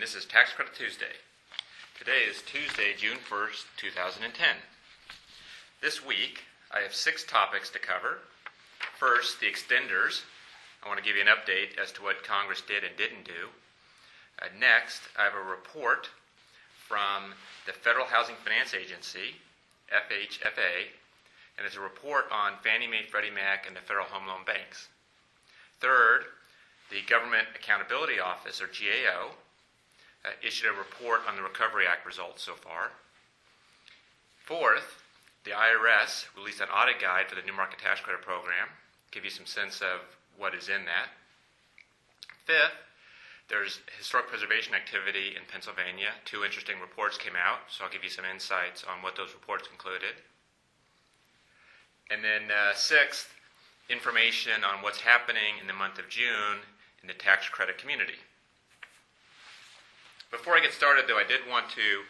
and this is Tax Credit Tuesday. Today is Tuesday, June 1st, 2010. This week, I have six topics to cover. First, the extenders. I want to give you an update as to what Congress did and didn't do. Uh, next, I have a report from the Federal Housing Finance Agency, FHFA, and it's a report on Fannie Mae, Freddie Mac, and the Federal Home Loan Banks. Third, the Government Accountability Office, or GAO, uh, issued a report on the Recovery Act results so far. Fourth, the IRS released an audit guide for the New Market Tax Credit Program, give you some sense of what is in that. Fifth, there's historic preservation activity in Pennsylvania. Two interesting reports came out, so I'll give you some insights on what those reports included. And then uh, sixth, information on what's happening in the month of June in the tax credit community. Before I get started, though, I did want to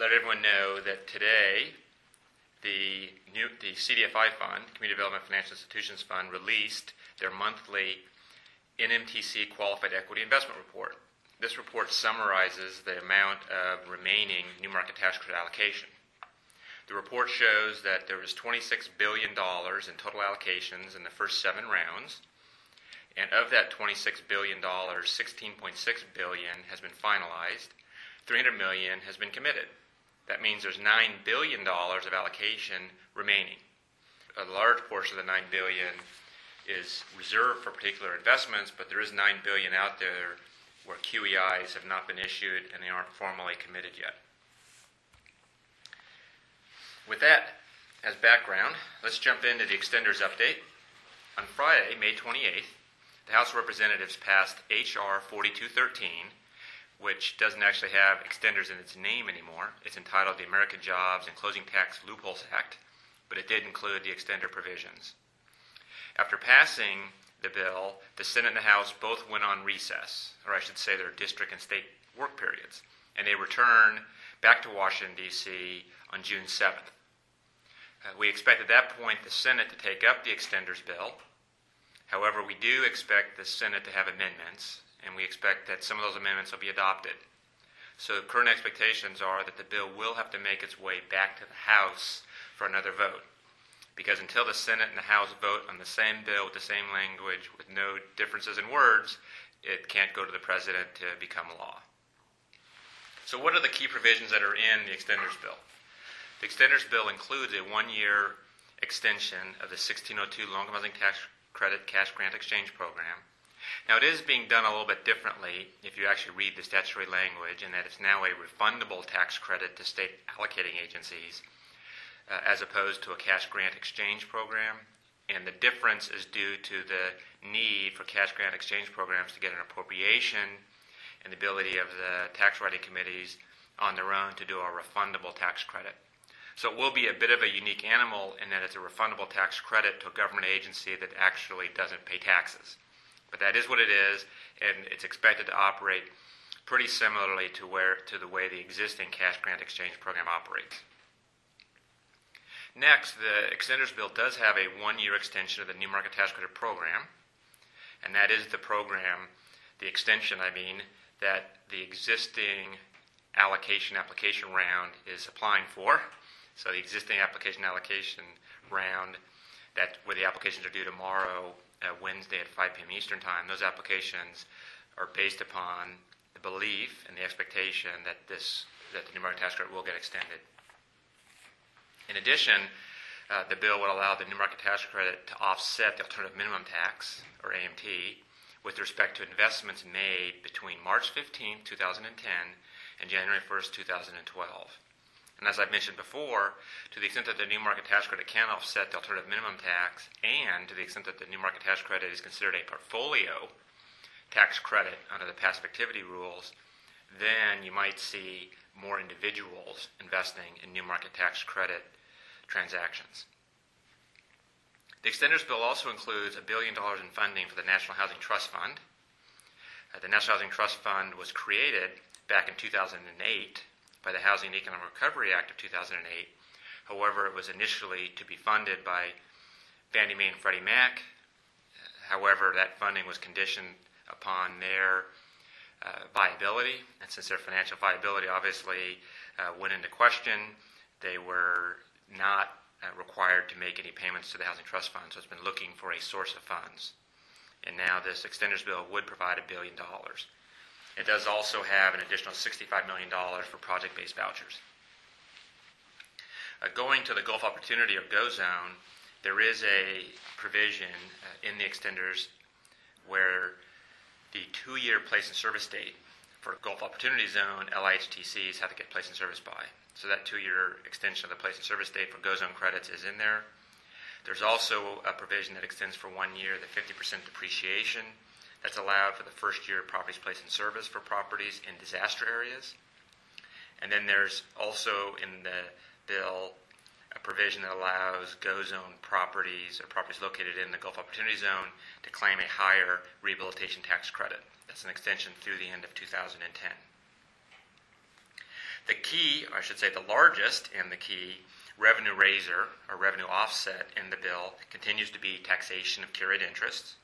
let everyone know that today the new the CDFI fund, Community Development Financial Institutions Fund, released their monthly NMTC Qualified Equity Investment Report. This report summarizes the amount of remaining new market tax credit allocation. The report shows that there was $26 billion in total allocations in the first seven rounds, and of that $26 billion, 16.6 billion has been finalized, 300 million has been committed. That means there's $9 billion of allocation remaining. A large portion of the 9 billion is reserved for particular investments, but there is 9 billion out there where QEIs have not been issued and they aren't formally committed yet. With that as background, let's jump into the extenders update. On Friday, May 28th, the House of Representatives passed H.R. 4213, which doesn't actually have extenders in its name anymore. It's entitled the American Jobs and Closing Tax Loopholes Act, but it did include the extender provisions. After passing the bill, the Senate and the House both went on recess, or I should say their district and state work periods, and they returned back to Washington, D.C. on June 7th. Uh, we expect at that point the Senate to take up the extenders bill. However, we do expect the Senate to have amendments, and we expect that some of those amendments will be adopted. So current expectations are that the bill will have to make its way back to the House for another vote. Because until the Senate and the House vote on the same bill with the same language, with no differences in words, it can't go to the President to become law. So, what are the key provisions that are in the extenders bill? The extenders bill includes a one year extension of the 1602 Low Income Housing Tax Credit Cash Grant Exchange Program. Now, it is being done a little bit differently if you actually read the statutory language, in that it's now a refundable tax credit to state allocating agencies uh, as opposed to a cash grant exchange program. And the difference is due to the need for cash grant exchange programs to get an appropriation and the ability of the tax writing committees on their own to do a refundable tax credit. So it will be a bit of a unique animal in that it's a refundable tax credit to a government agency that actually doesn't pay taxes. But that is what it is, and it's expected to operate pretty similarly to where to the way the existing cash grant exchange program operates. Next, the extenders bill does have a one-year extension of the new market tax credit program, and that is the program, the extension, I mean, that the existing allocation application round is applying for. So the existing application allocation round, that where the applications are due tomorrow, uh, Wednesday at 5 p.m. Eastern Time, those applications are based upon the belief and the expectation that this that the New Market Tax Credit will get extended. In addition, uh, the bill would allow the New Market Tax Credit to offset the Alternative Minimum Tax, or AMT, with respect to investments made between March 15, 2010, and January 1, 2012. And as I've mentioned before, to the extent that the new market tax credit can offset the alternative minimum tax, and to the extent that the new market tax credit is considered a portfolio tax credit under the passive activity rules, then you might see more individuals investing in new market tax credit transactions. The extenders bill also includes a billion dollars in funding for the National Housing Trust Fund. Uh, the National Housing Trust Fund was created back in 2008 by the Housing and Economic Recovery Act of 2008. However, it was initially to be funded by Fannie Mae and Freddie Mac. However, that funding was conditioned upon their uh, viability. And since their financial viability obviously uh, went into question, they were not uh, required to make any payments to the Housing Trust Fund, so it's been looking for a source of funds. And now this extenders bill would provide a billion dollars. It does also have an additional $65 million for project based vouchers. Uh, going to the Gulf Opportunity or GO Zone, there is a provision uh, in the extenders where the two year place in service date for Gulf Opportunity Zone LIHTCs have to get placed in service by. So that two year extension of the place in service date for GO Zone credits is in there. There's also a provision that extends for one year the 50% depreciation that's allowed for the first year of properties placed in service for properties in disaster areas. And then there's also in the bill a provision that allows GO zone properties or properties located in the Gulf Opportunity Zone to claim a higher rehabilitation tax credit. That's an extension through the end of 2010. The key, I should say the largest and the key revenue raiser or revenue offset in the bill continues to be taxation of carried interest.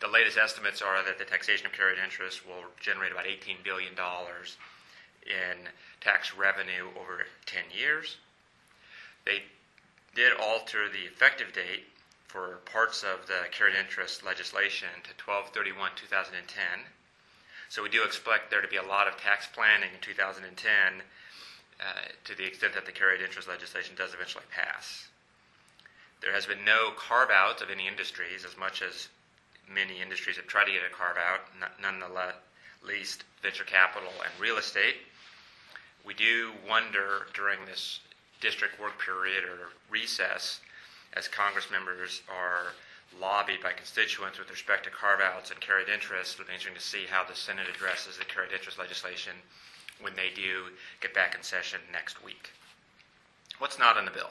The latest estimates are that the taxation of carried interest will generate about $18 billion in tax revenue over 10 years. They did alter the effective date for parts of the carried interest legislation to 1231 2010. So we do expect there to be a lot of tax planning in 2010 uh, to the extent that the carried interest legislation does eventually pass. There has been no carve out of any industries, as much as many industries have tried to get a carve out, none the least venture capital and real estate. We do wonder during this district work period or recess, as Congress members are lobbied by constituents with respect to carve outs and carried interest. It'll be interesting to see how the Senate addresses the carried interest legislation when they do get back in session next week. What's not in the bill?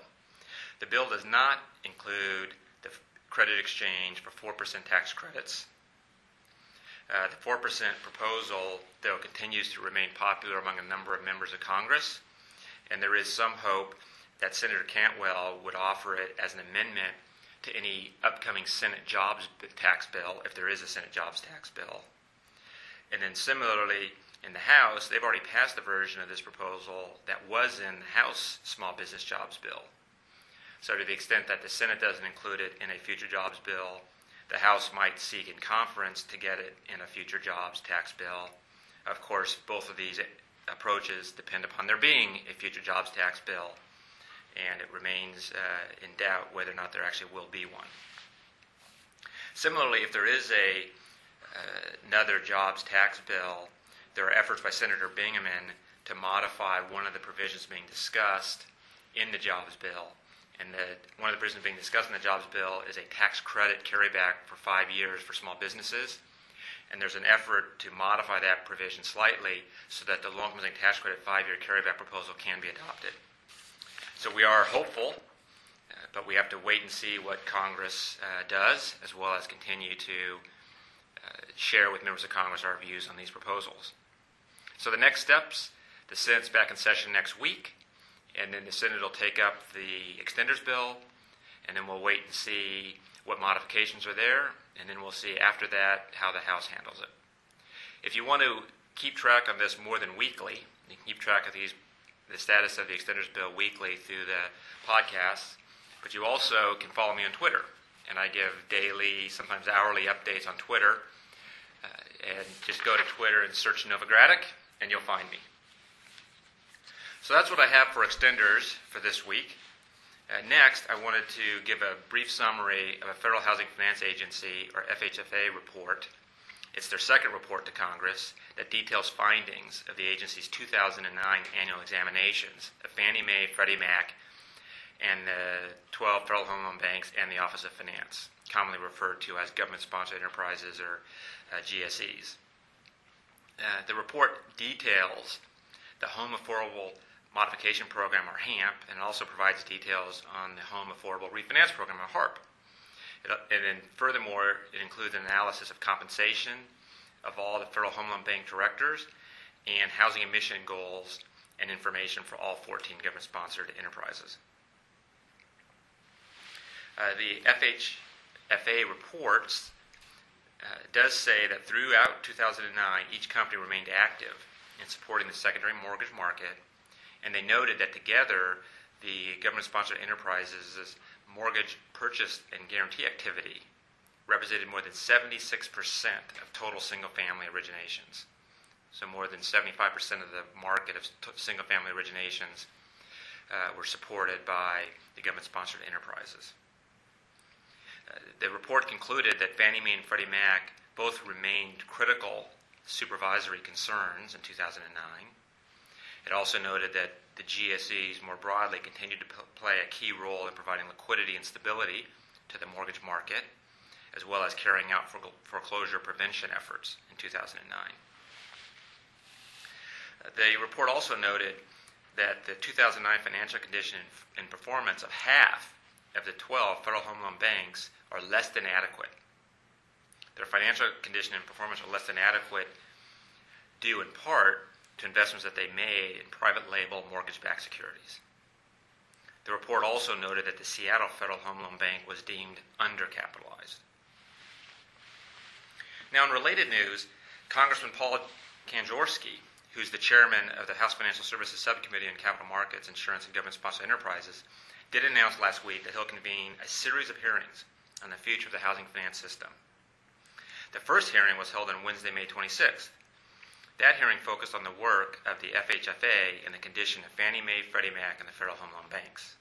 The bill does not include credit exchange for 4% tax credits. Uh, the 4% proposal, though, continues to remain popular among a number of members of Congress, and there is some hope that Senator Cantwell would offer it as an amendment to any upcoming Senate jobs tax bill, if there is a Senate jobs tax bill. And then similarly, in the House, they've already passed the version of this proposal that was in the House Small Business Jobs Bill. So, to the extent that the Senate doesn't include it in a future jobs bill, the House might seek in conference to get it in a future jobs tax bill. Of course, both of these approaches depend upon there being a future jobs tax bill, and it remains uh, in doubt whether or not there actually will be one. Similarly, if there is a uh, another jobs tax bill, there are efforts by Senator Bingaman to modify one of the provisions being discussed in the jobs bill. And the, one of the provisions being discussed in the jobs bill is a tax credit carryback for five years for small businesses. And there's an effort to modify that provision slightly so that the long term tax credit five year carryback proposal can be adopted. So we are hopeful, uh, but we have to wait and see what Congress uh, does, as well as continue to uh, share with members of Congress our views on these proposals. So the next steps the Senate's back in session next week, and then the Senate will take up the extenders bill, and then we'll wait and see what modifications are there, and then we'll see after that how the House handles it. If you want to keep track of this more than weekly, you can keep track of these the status of the extenders bill weekly through the podcast, but you also can follow me on Twitter, and I give daily, sometimes hourly updates on Twitter. Uh, and just go to Twitter and search Novogradac, and you'll find me. So that's what I have for extenders for this week. Uh, next, I wanted to give a brief summary of a Federal Housing Finance Agency, or FHFA, report. It's their second report to Congress that details findings of the agency's 2009 annual examinations of Fannie Mae, Freddie Mac, and the 12 federal home loan banks and the Office of Finance, commonly referred to as government sponsored enterprises or uh, GSEs. Uh, the report details the Home Affordable Modification Program, or HAMP, and also provides details on the Home Affordable Refinance Program, or HARP. It, and then, furthermore, it includes an analysis of compensation of all the Federal Home Loan Bank directors and housing emission goals and information for all 14 government sponsored enterprises. Uh, the FHFA reports Uh, does say that throughout 2009, each company remained active in supporting the secondary mortgage market, and they noted that together, the government-sponsored enterprises' mortgage purchase and guarantee activity represented more than 76% of total single-family originations. So more than 75% of the market of single-family originations uh, were supported by the government-sponsored enterprises. Uh, the report concluded that Fannie Mae and Freddie Mac both remained critical supervisory concerns in 2009. It also noted that the GSEs more broadly continued to play a key role in providing liquidity and stability to the mortgage market, as well as carrying out foreclosure prevention efforts in 2009. Uh, the report also noted that the 2009 financial condition and performance of half of the 12 federal home loan banks are less than adequate. Their financial condition and performance are less than adequate due in part to investments that they made in private label mortgage backed securities. The report also noted that the Seattle Federal Home Loan Bank was deemed undercapitalized. Now, in related news, Congressman Paul Kanjorski, who's the chairman of the House Financial Services Subcommittee on Capital Markets, Insurance, and Government Sponsored Enterprises, did announce last week that he'll convene a series of hearings on the future of the housing finance system. The first hearing was held on Wednesday, May 26th, that hearing focused on the work of the FHFA and the condition of Fannie Mae, Freddie Mac, and the Federal Home Loan Banks.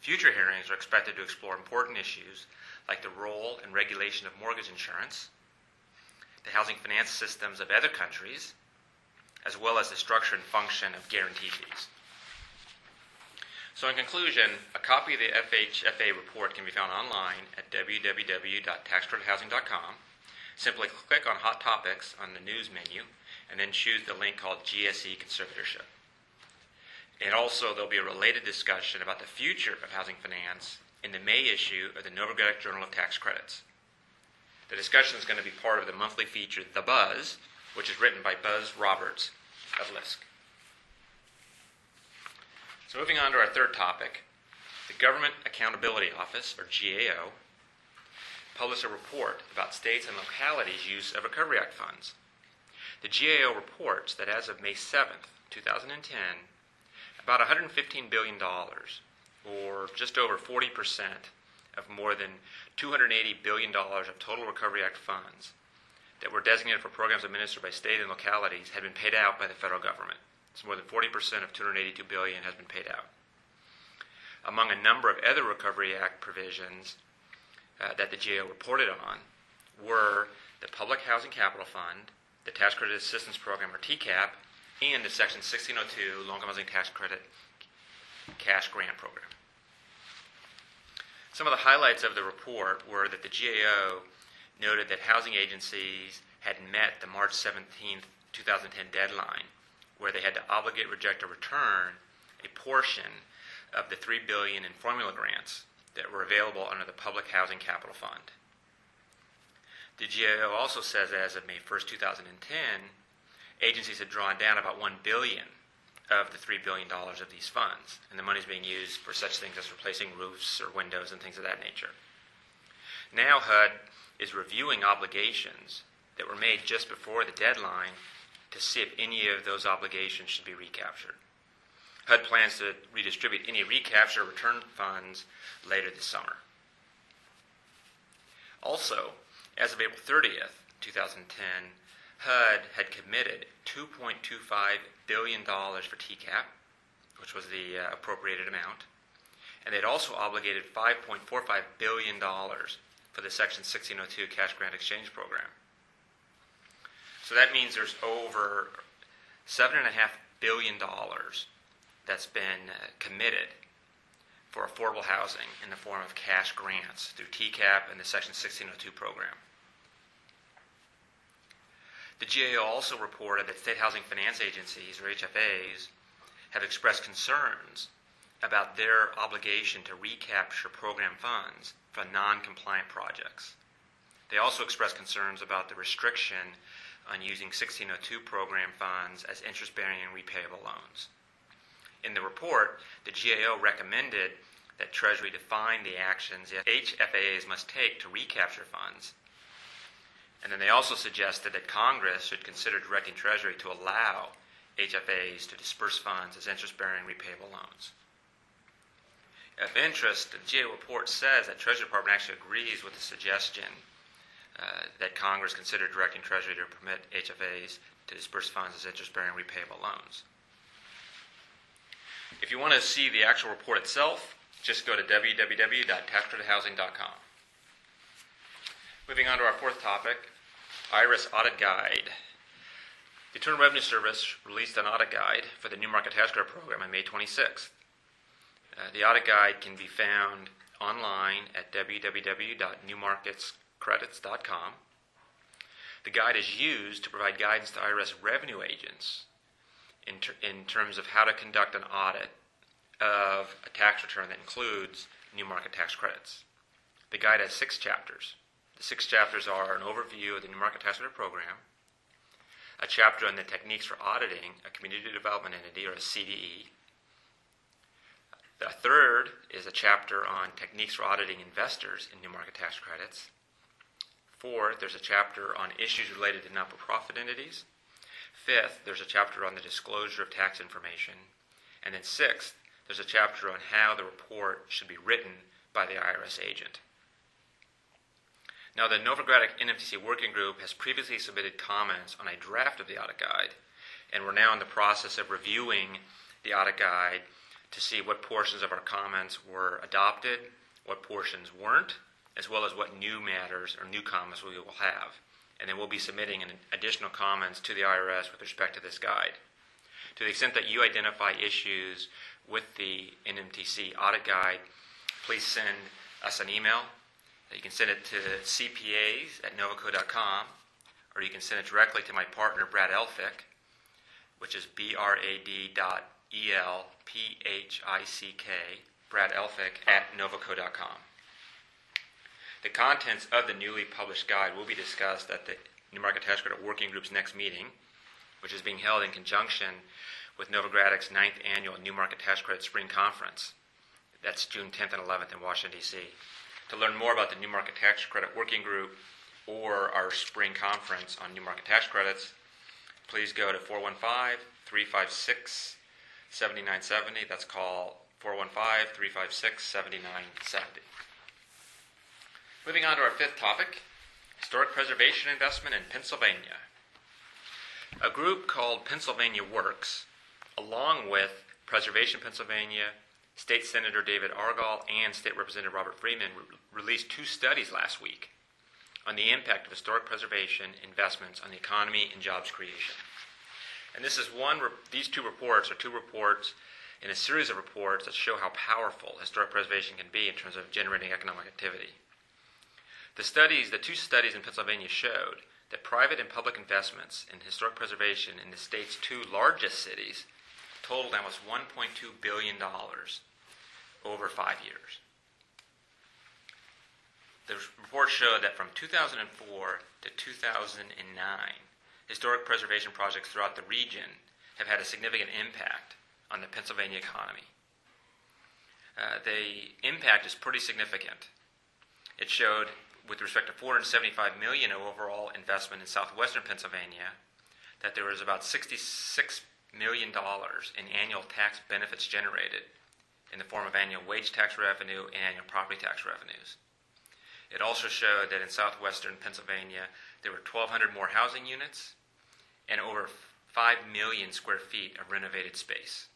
Future hearings are expected to explore important issues like the role and regulation of mortgage insurance, the housing finance systems of other countries, as well as the structure and function of guarantee fees. So, in conclusion, a copy of the FHFA report can be found online at www.taxcredithousing.com. Simply click on Hot Topics on the News menu and then choose the link called GSE Conservatorship. And also, there'll be a related discussion about the future of housing finance in the May issue of the Novogradac Journal of Tax Credits. The discussion is going to be part of the monthly feature, The Buzz, which is written by Buzz Roberts of LISC. So, moving on to our third topic, the Government Accountability Office, or GAO, published a report about states and localities' use of Recovery Act funds. The GAO reports that as of May 7th, 2010, about $115 billion, or just over 40% of more than $280 billion of total Recovery Act funds that were designated for programs administered by state and localities had been paid out by the federal government. So more than 40% of 282 billion has been paid out. Among a number of other Recovery Act provisions uh, that the GAO reported on were the Public Housing Capital Fund, the Tax Credit Assistance Program, or TCAP, and the Section 1602 Low Income Housing Tax Credit Cash Grant Program. Some of the highlights of the report were that the GAO noted that housing agencies had met the March 17, 2010 deadline, where they had to obligate, reject, or return a portion of the 3 billion in formula grants that were available under the Public Housing Capital Fund. The GAO also says that as of May 1st, 2010, agencies had drawn down about 1 billion of the $3 billion of these funds, and the money is being used for such things as replacing roofs or windows and things of that nature. Now HUD is reviewing obligations that were made just before the deadline to see if any of those obligations should be recaptured. HUD plans to redistribute any recapture return funds later this summer. Also, as of April 30th, 2010, HUD had committed $2.25 billion for TCAP, which was the uh, appropriated amount, and they'd also obligated $5.45 billion for the Section 1602 Cash Grant Exchange Program. So that means there's over $7.5 billion that's been uh, committed for affordable housing in the form of cash grants through TCAP and the Section 1602 program. The GAO also reported that state housing finance agencies, or HFAs, have expressed concerns about their obligation to recapture program funds for non compliant projects. They also expressed concerns about the restriction on using 1602 program funds as interest bearing and repayable loans. In the report, the GAO recommended that Treasury define the actions that HFAs must take to recapture funds And then they also suggested that Congress should consider directing Treasury to allow HFAs to disperse funds as interest bearing repayable loans. Of interest, the GAO report says that Treasury Department actually agrees with the suggestion uh, that Congress consider directing Treasury to permit HFAs to disperse funds as interest bearing repayable loans. If you want to see the actual report itself, just go to www.taxcredithousing.com. Moving on to our fourth topic IRS Audit Guide. The Internal Revenue Service released an audit guide for the New Market Tax Credit Program on May 26th. Uh, the audit guide can be found online at www.newmarketscredits.com. The guide is used to provide guidance to IRS revenue agents in, ter- in terms of how to conduct an audit of a tax return that includes new market tax credits. The guide has six chapters. The six chapters are an overview of the new market tax credit program, a chapter on the techniques for auditing a community development entity or a CDE. The third is a chapter on techniques for auditing investors in new market tax credits. Fourth, there's a chapter on issues related to not for profit entities. Fifth, there's a chapter on the disclosure of tax information. And then sixth, there's a chapter on how the report should be written by the IRS agent. Now, the Novogradac NMTC Working Group has previously submitted comments on a draft of the audit guide, and we're now in the process of reviewing the audit guide to see what portions of our comments were adopted, what portions weren't, as well as what new matters or new comments we will have. And then we'll be submitting additional comments to the IRS with respect to this guide. To the extent that you identify issues with the NMTC audit guide, please send us an email Uh, you can send it to cpas at novoco.com, or you can send it directly to my partner, Brad Elphick, which is B-R-A-D dot E-L-P-H-I-C-K, Brad Elphick at novoco.com. The contents of the newly published guide will be discussed at the New Market Tax Credit Working Group's next meeting, which is being held in conjunction with Novogradac's ninth annual New Market Tax Credit Spring Conference. That's June 10th and 11th in Washington, D.C. To learn more about the New Market Tax Credit Working Group or our spring conference on new market tax credits, please go to 415 356 7970. That's call 415 356 7970. Moving on to our fifth topic historic preservation investment in Pennsylvania. A group called Pennsylvania Works, along with Preservation Pennsylvania, State Senator David Argall and State Representative Robert Freeman re- released two studies last week on the impact of historic preservation investments on the economy and jobs creation. And this is one, re- these two reports are two reports in a series of reports that show how powerful historic preservation can be in terms of generating economic activity. The studies, the two studies in Pennsylvania showed that private and public investments in historic preservation in the state's two largest cities totaled almost $1.2 billion over five years. The report showed that from 2004 to 2009, historic preservation projects throughout the region have had a significant impact on the Pennsylvania economy. Uh, the impact is pretty significant. It showed, with respect to 475 million of overall investment in southwestern Pennsylvania, that there was about 66 million dollars in annual tax benefits generated in the form of annual wage tax revenue and annual property tax revenues. It also showed that in southwestern Pennsylvania, there were 1,200 more housing units and over 5 million square feet of renovated space.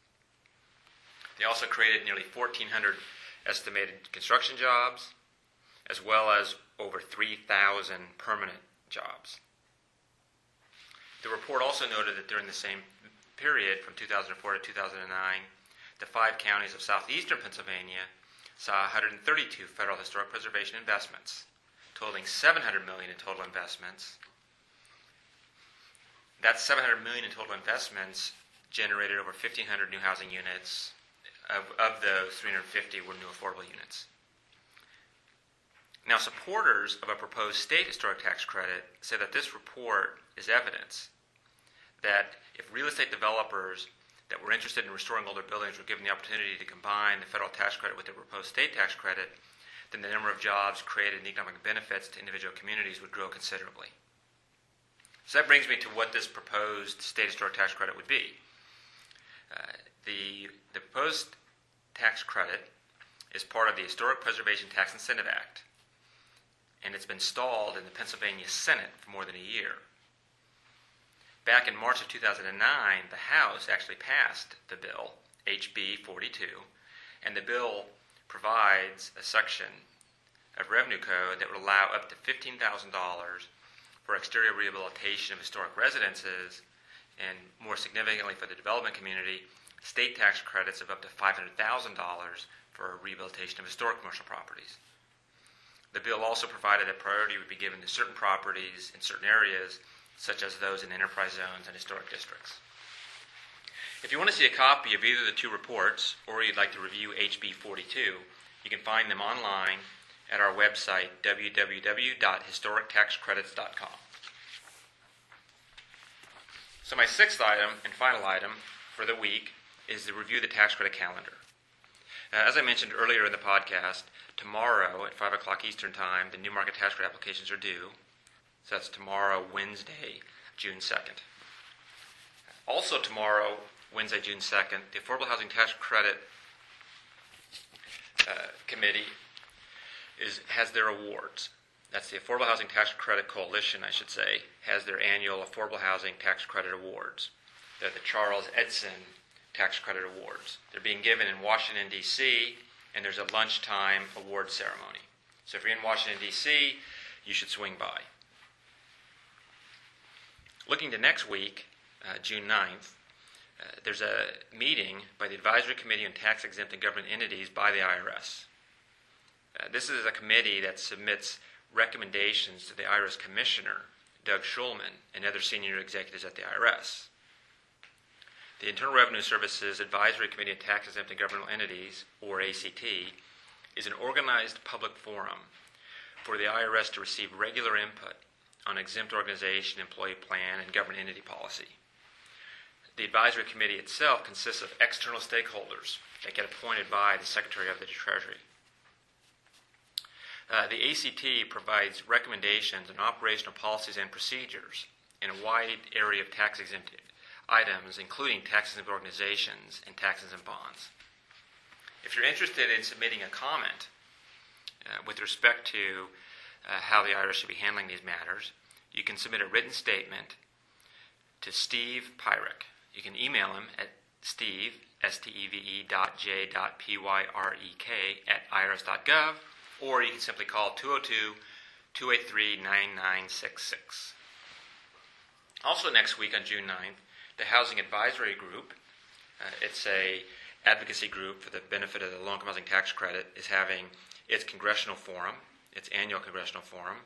They also created nearly 1,400 estimated construction jobs, as well as over 3,000 permanent jobs. The report also noted that during the same period, from 2004 to 2009, the five counties of southeastern Pennsylvania saw 132 federal historic preservation investments, totaling 700 million in total investments. That 700 million in total investments generated over 1,500 new housing units. Of, of those, 350 were new affordable units. Now, supporters of a proposed state historic tax credit say that this report is evidence that if real estate developers that were interested in restoring older buildings were given the opportunity to combine the federal tax credit with the proposed state tax credit, then the number of jobs created and economic benefits to individual communities would grow considerably. So that brings me to what this proposed state historic tax credit would be. Uh, the, the proposed tax credit is part of the Historic Preservation Tax Incentive Act, and it's been stalled in the Pennsylvania Senate for more than a year. Back in March of 2009, the House actually passed the bill, HB 42, and the bill provides a section of Revenue Code that would allow up to $15,000 for exterior rehabilitation of historic residences, and more significantly for the development community, state tax credits of up to $500,000 for rehabilitation of historic commercial properties. The bill also provided that priority would be given to certain properties in certain areas, such as those in enterprise zones and historic districts. If you want to see a copy of either the two reports, or you'd like to review HB 42, you can find them online at our website, www.historictaxcredits.com. So, my sixth item and final item for the week is to review the tax credit calendar. As I mentioned earlier in the podcast, tomorrow at 5 o'clock Eastern Time, the new market tax credit applications are due. So that's tomorrow, Wednesday, June 2nd. Also, tomorrow, Wednesday, June 2nd, the Affordable Housing Tax Credit uh, Committee is, has their awards. That's the Affordable Housing Tax Credit Coalition, I should say, has their annual Affordable Housing Tax Credit Awards. They're the Charles Edson Tax Credit Awards. They're being given in Washington, D.C., and there's a lunchtime award ceremony. So if you're in Washington, D.C., you should swing by. Looking to next week, uh, June 9th, uh, there's a meeting by the Advisory Committee on Tax Exempt and Government Entities by the IRS. Uh, this is a committee that submits recommendations to the IRS Commissioner, Doug Shulman, and other senior executives at the IRS. The Internal Revenue Service's Advisory Committee on Tax Exempt and Governmental Entities, or ACT, is an organized public forum for the IRS to receive regular input on exempt organization, employee plan, and government entity policy. The advisory committee itself consists of external stakeholders that get appointed by the Secretary of the Treasury. Uh, the ACT provides recommendations on operational policies and procedures in a wide area of tax exempt items, including tax exempt organizations and taxes exempt bonds. If you're interested in submitting a comment uh, with respect to uh, how the IRS should be handling these matters, you can submit a written statement to Steve Pyrek. You can email him at steve, S-T-E-V-E dot J dot P-Y-R-E-K at irs.gov, or you can simply call 202-283-9966. Also next week on June 9th, the Housing Advisory Group, uh, it's a advocacy group for the benefit of the low-income housing tax credit, is having its congressional forum its annual congressional forum.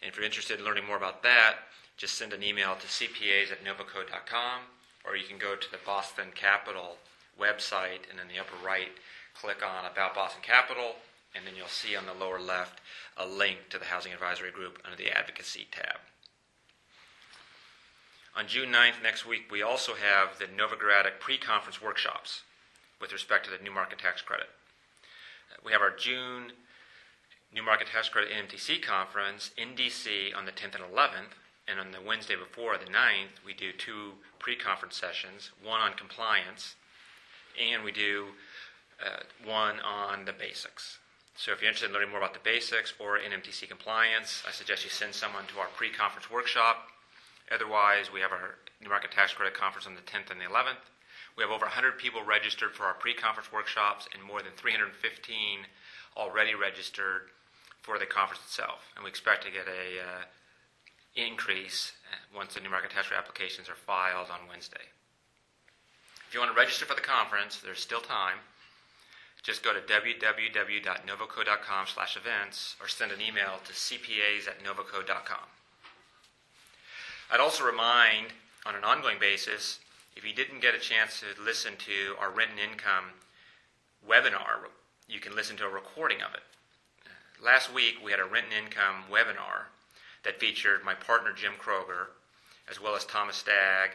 And if you're interested in learning more about that, just send an email to cpas at novoco.com, or you can go to the Boston Capital website, and in the upper right, click on About Boston Capital, and then you'll see on the lower left a link to the Housing Advisory Group under the Advocacy tab. On June 9th, next week, we also have the Novogradac pre conference workshops with respect to the new market tax credit. We have our June New Market Tax Credit NMTC conference in DC on the 10th and 11th, and on the Wednesday before, the 9th, we do two pre conference sessions one on compliance, and we do uh, one on the basics. So, if you're interested in learning more about the basics or NMTC compliance, I suggest you send someone to our pre conference workshop. Otherwise, we have our New Market Tax Credit Conference on the 10th and the 11th. We have over 100 people registered for our pre conference workshops and more than 315 already registered for the conference itself, and we expect to get a uh, increase uh, once the new market tax applications are filed on Wednesday. If you want to register for the conference, there's still time. Just go to www.novoco.com/events or send an email to cpas at novoco.com. I'd also remind, on an ongoing basis, if you didn't get a chance to listen to our rent and income webinar, you can listen to a recording of it. Last week, we had a rent and income webinar that featured my partner, Jim Kroger, as well as Thomas Stagg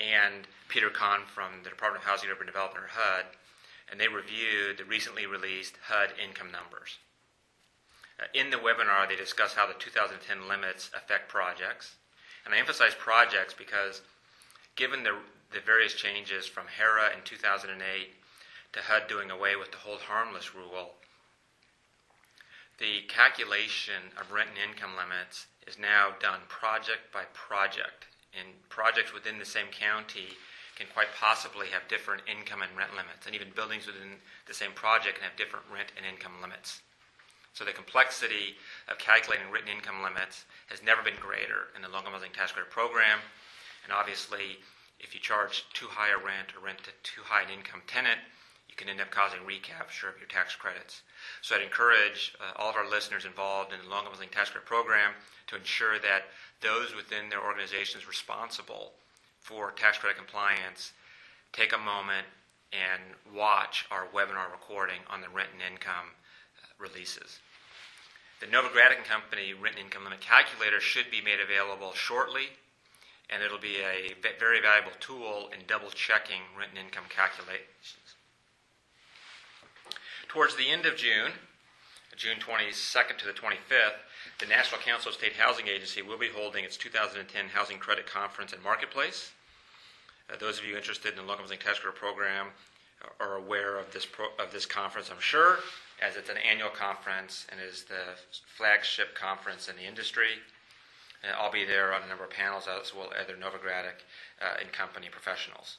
and Peter Kahn from the Department of Housing and Urban Development, or HUD, and they reviewed the recently released HUD income numbers. Uh, in the webinar, they discussed how the 2010 limits affect projects, And I emphasize projects because given the, the various changes from HERA in 2008 to HUD doing away with the hold harmless rule, the calculation of rent and income limits is now done project by project. And projects within the same county can quite possibly have different income and rent limits. And even buildings within the same project can have different rent and income limits. So the complexity of calculating rent and income limits has never been greater in the income housing tax credit program. And obviously, if you charge too high a rent or rent to too high an income tenant, you can end up causing recapture of your tax credits. So I'd encourage uh, all of our listeners involved in the income housing tax credit program to ensure that those within their organizations responsible for tax credit compliance take a moment and watch our webinar recording on the rent and income uh, releases. The Novogradac Company rent and income limit calculator should be made available shortly, and it'll be a very valuable tool in double checking rent and income calculations. Towards the end of June, June 22nd to the 25th, the National Council of State Housing Agency will be holding its 2010 Housing Credit Conference and Marketplace. Uh, those of you interested in the local housing tax credit program are aware of this pro- of this conference, I'm sure as it's an annual conference and is the flagship conference in the industry. And I'll be there on a number of panels as well other Novogradac uh, and company professionals.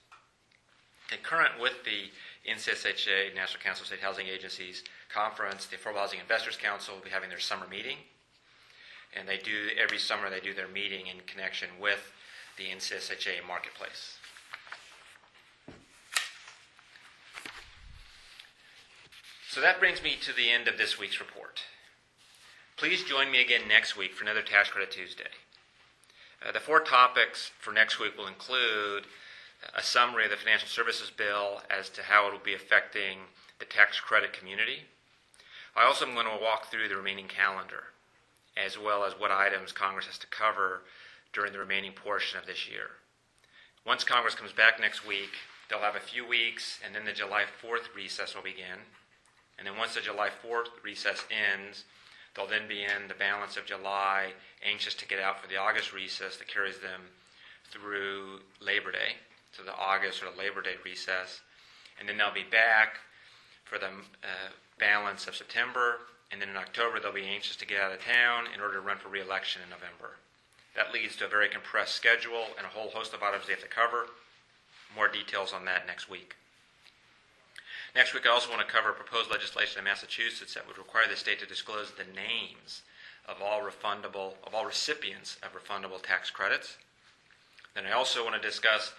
Concurrent with the NCSHA, National Council of State Housing Agencies conference, the Affordable Housing Investors Council will be having their summer meeting. And they do, every summer, they do their meeting in connection with the NCSHA marketplace. So that brings me to the end of this week's report. Please join me again next week for another Tax Credit Tuesday. Uh, the four topics for next week will include a summary of the Financial Services Bill as to how it will be affecting the tax credit community. I also am going to walk through the remaining calendar, as well as what items Congress has to cover during the remaining portion of this year. Once Congress comes back next week, they'll have a few weeks, and then the July 4th recess will begin. And then once the July 4th recess ends, they'll then be in the balance of July, anxious to get out for the August recess that carries them through Labor Day, so the August or the Labor Day recess. And then they'll be back for the uh, balance of September. And then in October, they'll be anxious to get out of town in order to run for reelection in November. That leads to a very compressed schedule and a whole host of items they have to cover. More details on that next week. Next week, I also want to cover proposed legislation in Massachusetts that would require the state to disclose the names of all refundable, of all recipients of refundable tax credits. Then I also want to discuss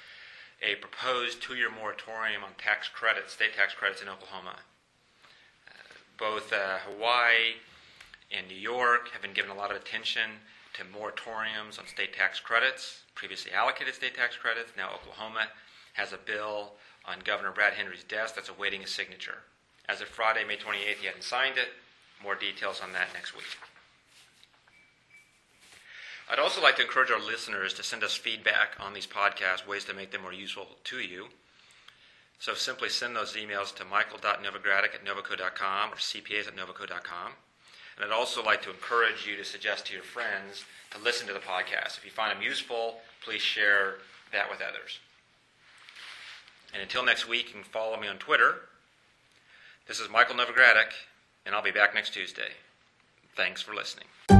a proposed two-year moratorium on tax credits, state tax credits in Oklahoma. Uh, both uh, Hawaii and New York have been given a lot of attention to moratoriums on state tax credits, previously allocated state tax credits. Now Oklahoma has a bill on Governor Brad Henry's desk that's awaiting a signature. As of Friday, May 28th, he hadn't signed it. More details on that next week. I'd also like to encourage our listeners to send us feedback on these podcasts, ways to make them more useful to you. So simply send those emails to michael.novogradac at novoco.com or cpas at novoco.com. And I'd also like to encourage you to suggest to your friends to listen to the podcast. If you find them useful, please share that with others. And until next week, you can follow me on Twitter. This is Michael Novogradac, and I'll be back next Tuesday. Thanks for listening.